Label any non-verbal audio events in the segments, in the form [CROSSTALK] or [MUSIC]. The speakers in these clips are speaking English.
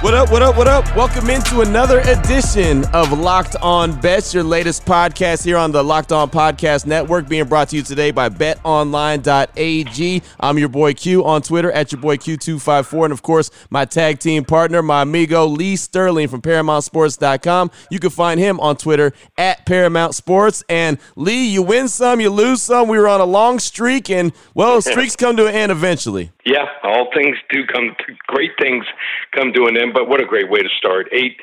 What up, what up, what up? Welcome into another edition of Locked On Bets, your latest podcast here on the Locked On Podcast Network, being brought to you today by betonline.ag. I'm your boy Q on Twitter at your boy Q254. And of course, my tag team partner, my amigo Lee Sterling from ParamountSports.com. You can find him on Twitter at Paramount Sports. And Lee, you win some, you lose some. We were on a long streak, and well, [LAUGHS] streaks come to an end eventually. Yeah, all things do come to great things come to an end, but what a great way to start. Eight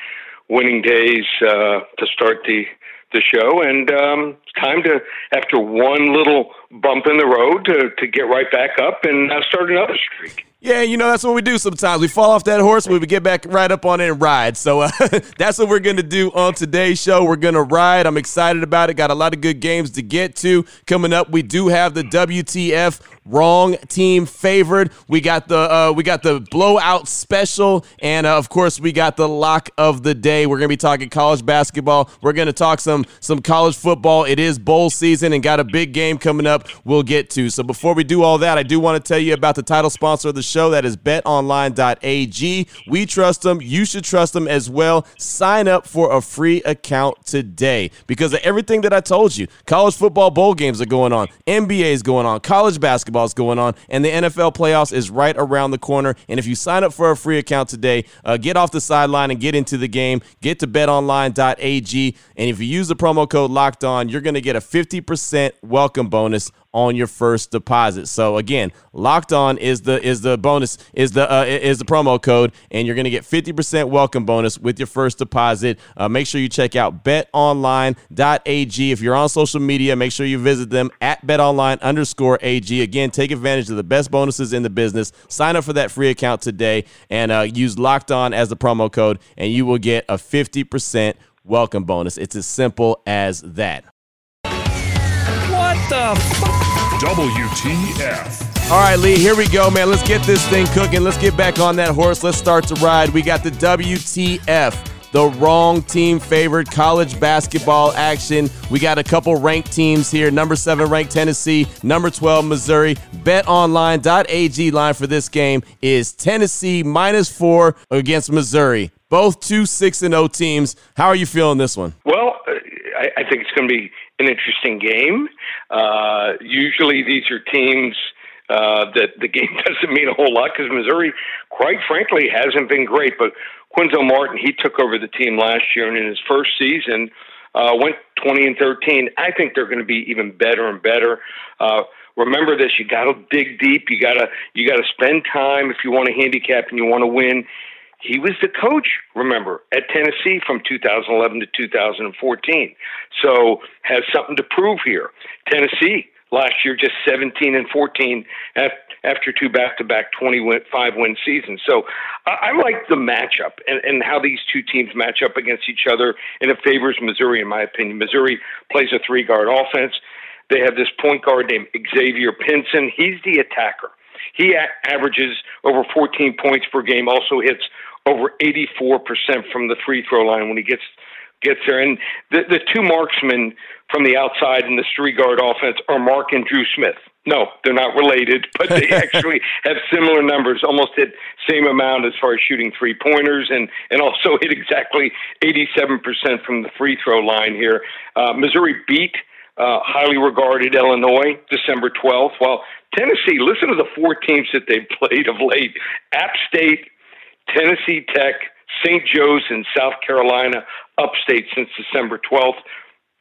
winning days uh, to start the the show, and um, time to after one little bump in the road to to get right back up and uh, start another streak. Yeah, you know, that's what we do sometimes. We fall off that horse, we get back right up on it and ride. So uh, [LAUGHS] that's what we're going to do on today's show. We're going to ride. I'm excited about it. Got a lot of good games to get to. Coming up, we do have the WTF wrong team favored. We got the uh, we got the blowout special, and uh, of course we got the lock of the day. We're gonna be talking college basketball. We're gonna talk some some college football. It is bowl season and got a big game coming up. We'll get to. So before we do all that, I do want to tell you about the title sponsor of the show. That is BetOnline.ag. We trust them. You should trust them as well. Sign up for a free account today because of everything that I told you. College football bowl games are going on. NBA is going on. College basketball basketball is going on, and the NFL playoffs is right around the corner. And if you sign up for a free account today, uh, get off the sideline and get into the game. Get to betonline.ag, and if you use the promo code Locked On, you're going to get a 50% welcome bonus on your first deposit. So again, locked on is the is the bonus is the uh, is the promo code, and you're gonna get 50% welcome bonus with your first deposit. Uh, make sure you check out betonline.ag. If you're on social media, make sure you visit them at betonline underscore ag. Again, take advantage of the best bonuses in the business. Sign up for that free account today and uh, use locked on as the promo code, and you will get a 50% welcome bonus. It's as simple as that. What the fuck? WTF. All right, Lee, here we go, man. Let's get this thing cooking. Let's get back on that horse. Let's start to ride. We got the WTF, the wrong team favored college basketball action. We got a couple ranked teams here. Number seven ranked Tennessee, number 12 Missouri. BetOnline.ag line for this game is Tennessee minus four against Missouri. Both two 6 and 0 teams. How are you feeling this one? Well, I, I think it's going to be an interesting game. Uh, usually, these are teams uh, that the game [LAUGHS] doesn't mean a whole lot because Missouri, quite frankly, hasn't been great. But Cuonzo Martin, he took over the team last year, and in his first season, uh, went 20 and 13. I think they're going to be even better and better. Uh, remember this: you got to dig deep. You got to you got to spend time if you want to handicap and you want to win. He was the coach, remember, at Tennessee from 2011 to 2014. So has something to prove here. Tennessee last year just 17 and 14 after two back-to-back 25 win seasons. So I like the matchup and, and how these two teams match up against each other, and it favors Missouri, in my opinion. Missouri plays a three-guard offense. They have this point guard named Xavier Pinson. He's the attacker. He averages over 14 points per game, also hits over 84% from the free throw line when he gets gets there. And the, the two marksmen from the outside in the three guard offense are Mark and Dru Smith. No, they're not related, [LAUGHS] but they actually [LAUGHS] have similar numbers, almost hit same amount as far as shooting three pointers, and and also hit exactly 87% from the free throw line here. Uh, Missouri beat uh, highly regarded Illinois December 12th. While Tennessee, listen to the four teams that they've [LAUGHS] played of late: App State, Tennessee Tech, St. Joe's, and South Carolina upstate since December 12th.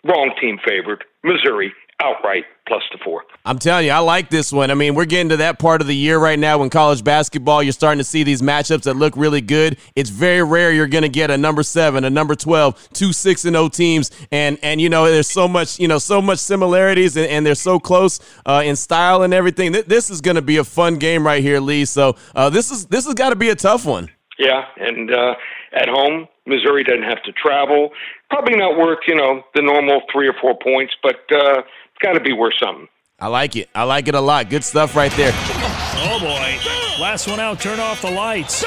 Wrong team favored. Missouri outright plus the four. I'm telling you, I like this one. I mean, we're getting to that part of the year right now when college basketball, you're starting to see these matchups that look really good. It's very rare you're going to get a number seven, a number 12, two six and O oh teams. And, and, you know, there's so much, you know, so much similarities and, and they're so close uh, in style and everything. This is going to be a fun game right here, Lee. So uh, this is, this has got to be a tough one. Yeah. And uh, at home, Missouri doesn't have to travel. Probably not worth, you know, the normal three or four points, but uh, it's got to be worth something. I like it. I like it a lot. Good stuff right there. Oh boy. Last one out, turn off the lights.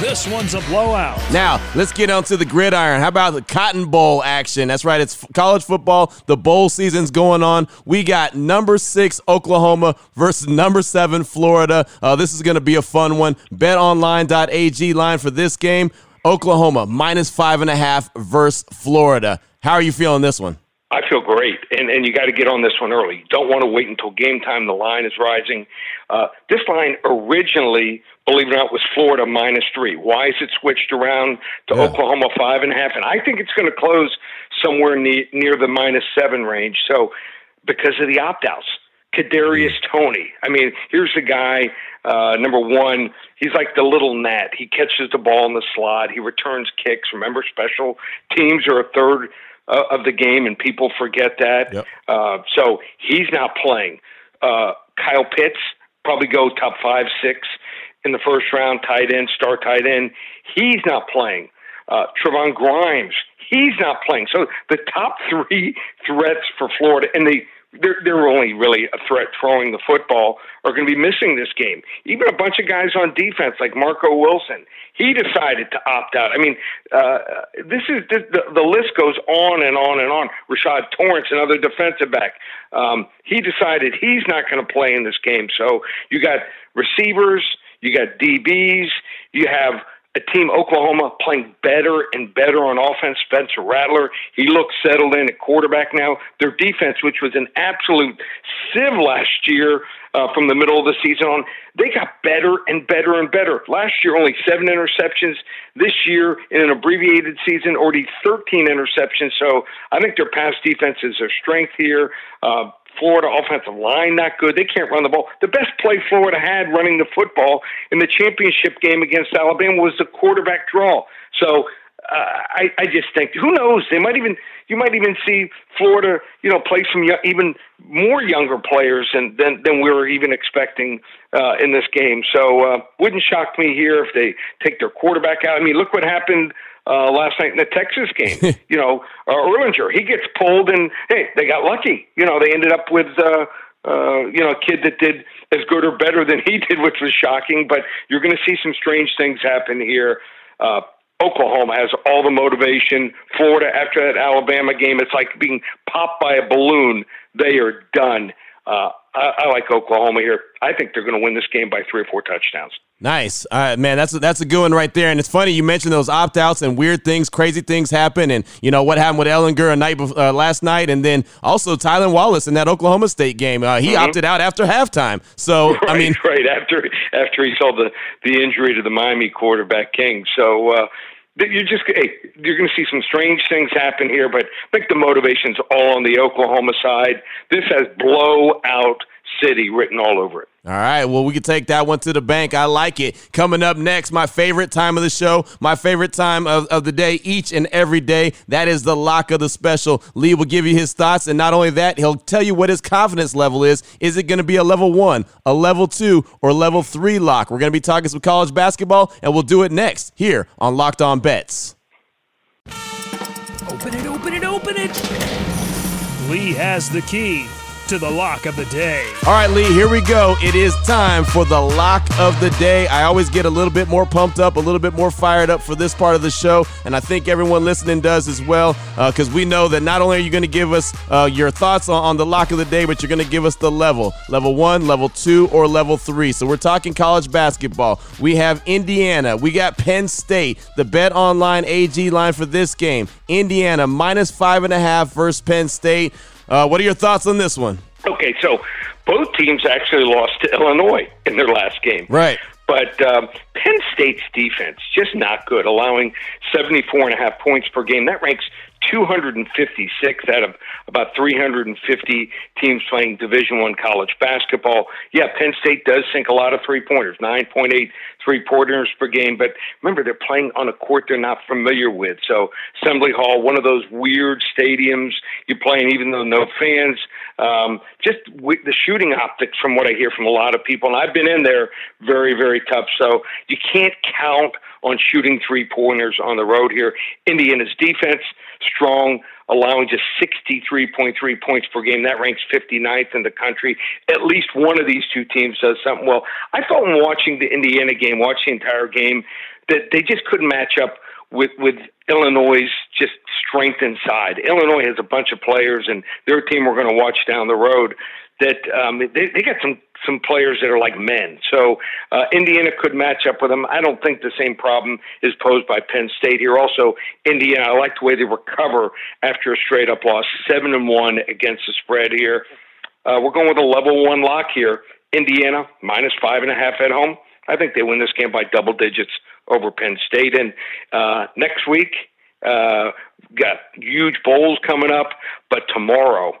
This one's a blowout. Now, let's get onto the gridiron. How about the Cotton Bowl action? That's right, it's college football. The bowl season's going on. We got number six Oklahoma versus number seven Florida. Uh, this is going to be a fun one. BetOnline.ag line for this game Oklahoma minus five and a half versus Florida. How are you feeling this one? I feel great, and and you got to get on this one early. You don't want to wait until game time. The line is rising. Uh, this line originally, believe it or not, was Florida minus three. Why is it switched around to yeah. Oklahoma five and a half? And I think it's going to close somewhere near, near the minus seven range. So because of the opt outs. Kadarius Toney. I mean, here's the guy. Uh, number one, he's like the little gnat. He catches the ball in the slot. He returns kicks. Remember, special teams are a third uh, of the game, and people forget that. Yep. Uh, so he's not playing. Uh, Kyle Pitts probably go top five, six in the first round, tight end, star tight end. He's not playing. Uh, Trevon Grimes, he's not playing. So the top three threats for Florida, and they they're, they're only really a threat throwing the football are going to be missing this game. Even a bunch of guys on defense like Marco Wilson, he decided to opt out. I mean, uh, this is this, the, the list goes on and on and on. Rashad Torrence, another defensive back, um, he decided he's not going to play in this game. So you got receivers, you got DBs, you have a team Oklahoma playing better and better on offense. Spencer Rattler, he looks settled in at quarterback now. Their defense, which was an absolute sieve last year uh, from the middle of the season on, they got better and better and better. Last year, only seven interceptions. This year, in an abbreviated season, already 13 interceptions. So I think their pass defense is their strength here. Uh, Florida offensive line not good. They can't run the ball. The best play Florida had running the football in the championship game against Alabama was the quarterback draw. So uh, I, I just think who knows they might even you might even see Florida you know play some young, even more younger players than than, than we were even expecting uh, in this game. So uh, wouldn't shock me here if they take their quarterback out. I mean, look what happened uh, last night in the Texas game. [LAUGHS] you know, uh, Ehlinger, he gets pulled, and hey, they got lucky. You know, they ended up with. Uh, uh, you know, a kid that did as good or better than he [LAUGHS] did, which was shocking. But you're going to see some strange things happen here. Uh, Oklahoma has all the motivation. Florida, after that Alabama game, it's like being popped by a balloon. They are done. Uh, I, I like Oklahoma here. I think they're going to win this game by three or four touchdowns. Nice, uh, man. That's a, that's a good one right there. And it's funny you mentioned those opt outs and weird things, crazy things happen, and you know what happened with Ehlinger a night uh, last night, and then also Tylan Wallace in that Oklahoma State game. Uh, he mm-hmm. opted out after halftime. So right, [LAUGHS] I mean, right after after he saw the the injury to the Miami quarterback King. So uh, you're just hey, you're going to see some strange things happen here, but I think the motivation's all on the Oklahoma side. This has blowout city written all over it. All right. Well, we can take that one to the bank. I like it. Coming up next, my favorite time of the show, my favorite time of, of the day, each and every day. That is the lock of the special. Lee will give you his thoughts. And not only that, he'll tell you what his confidence level is. Is it going to be a level one, a level two, or level three lock? We're going to be talking some college basketball, and we'll do it next here on Locked On Bets. Open it, open it, open it. Lee has the key to the lock of the day. All right, Lee, here we go. It is time for the lock of the day. I always get a little bit more pumped up, a little bit more fired up for this part of the show, and I think everyone listening does as well, because uh, we know that not only are you going to give us uh, your thoughts on, on the lock of the day, but you're going to give us the level level one, level two, or level three. So we're talking college basketball. We have Indiana, we got Penn State, the Bet Online AG line for this game. Indiana minus five and a half versus Penn State. Uh, what are your thoughts on this one? Okay, so both teams actually lost to Illinois in their last game. Right. But um, Penn State's defense just not good, allowing 74 and a half points per game. That ranks 256 out of about 350 teams playing Division One college basketball. Yeah, Penn State does sink a lot of three pointers, 9.8 three pointers per game. But remember, they're playing on a court they're not familiar with. So Assembly Hall, one of those weird stadiums you play in, even though no fans. Um, just the shooting optics, from what I hear from a lot of people, and I've been in there, very very tough. So you can't count on shooting three pointers on the road here. Indiana's defense strong, allowing just 63.3 points per game. That ranks 59th in the country. At least one of these two teams does something well. I thought in watching the Indiana game, watching the entire game, that they just couldn't match up with with Illinois' just strength inside. Illinois has a bunch of players, and their team we're going to watch down the road. That um, they they got some some players that are like men. So uh, Indiana could match up with them. I don't think the same problem is posed by Penn State here. Also, Indiana, I like the way they recover after a straight up loss, seven and one against the spread here. Uh, we're going with a level one lock here. Indiana minus five and a half at home. I think they win this game by double digits over Penn State. And uh, next week, uh, got huge bowls coming up, but tomorrow,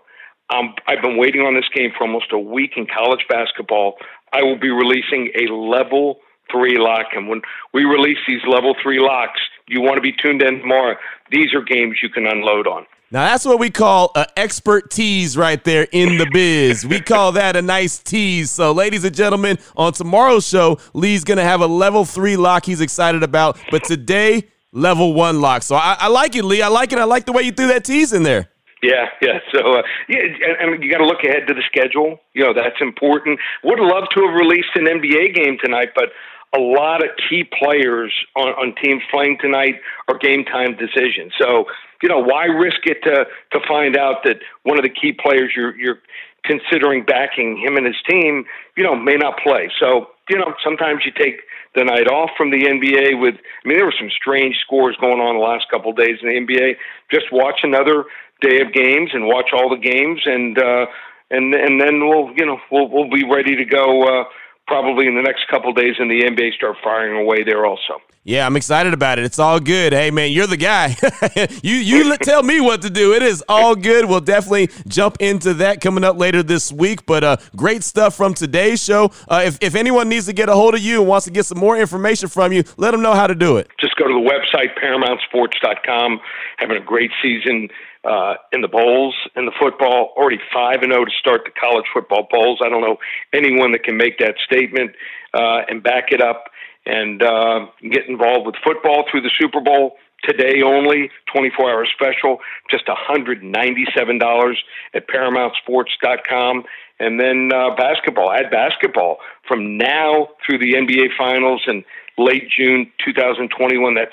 um, I've been waiting on this game for almost a week in college basketball. I will be releasing a level three lock, and when we release these level three locks, you want to be tuned in tomorrow. These are games you can unload on. Now that's what we call an expert tease right there in the biz. we call that a nice tease. So, ladies and gentlemen, on tomorrow's show, Lee's gonna have a level three lock he's excited about, but today, level one lock. So I, I like it, Lee. I like it. I like the way you threw that tease in there. Yeah, yeah. So, uh, yeah, and, and you got to look ahead to the schedule. You know, that's important. Would love to have released an NBA game tonight, but a lot of key players on, on teams playing tonight are game time decisions. So, you know, why risk it to to find out that one of the key players you're you're considering backing him and his team, you know, may not play. So, you know, sometimes you take the night off from the NBA with I mean there were some strange scores going on the last couple of days in the NBA. Just watch another day of games and watch all the games and uh and and then we'll you know we'll we'll be ready to go uh probably in the next couple days in the NBA start firing away there also. Yeah, I'm excited about it. It's all good. Hey man, you're the guy. [LAUGHS] you you tell me what to do. It is all good. We'll definitely jump into that coming up later this week. But uh, great stuff from today's show. Uh, if if anyone needs to get a hold of you and wants to get some more information from you, let them know how to do it. Just go to the website paramountsports.com. Having a great season uh, in the bowls, in the football, already 5 and 0 to start the college football bowls. I don't know anyone that can make that statement uh, and back it up and uh, get involved with football through the Super Bowl. Today only, 24 hour special, just $197 at ParamountSports.com. And then uh, basketball, add basketball from now through the NBA Finals and late June 2021. That's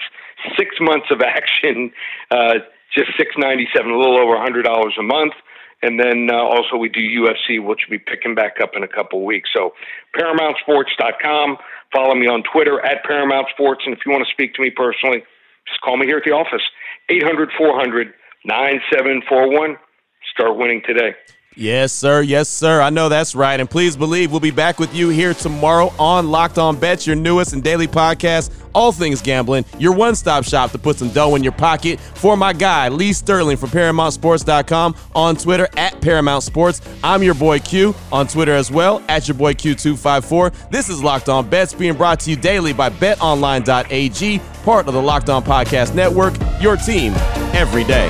six months of [LAUGHS] action. Uh, just six ninety seven, a little over a hundred dollars a month. And then uh, also we do UFC, which will be picking back up in a couple weeks. So ParamountSports.com. Follow me on Twitter at Paramount Sports. And if you want to speak to me personally, just call me here at the office, 800 400 9741. Start winning today. Yes, sir. Yes, sir. I know that's right. And please believe we'll be back with you here tomorrow on Locked On Bets, your newest and daily podcast, all things gambling, your one stop shop to put some dough in your pocket. For my guy, Lee Sterling from ParamountSports.com on Twitter at Paramount Sports. I'm your boy Q on Twitter as well, at your boy Q254. This is Locked On Bets being brought to you daily by betonline.ag, part of the Locked On Podcast Network, your team every day.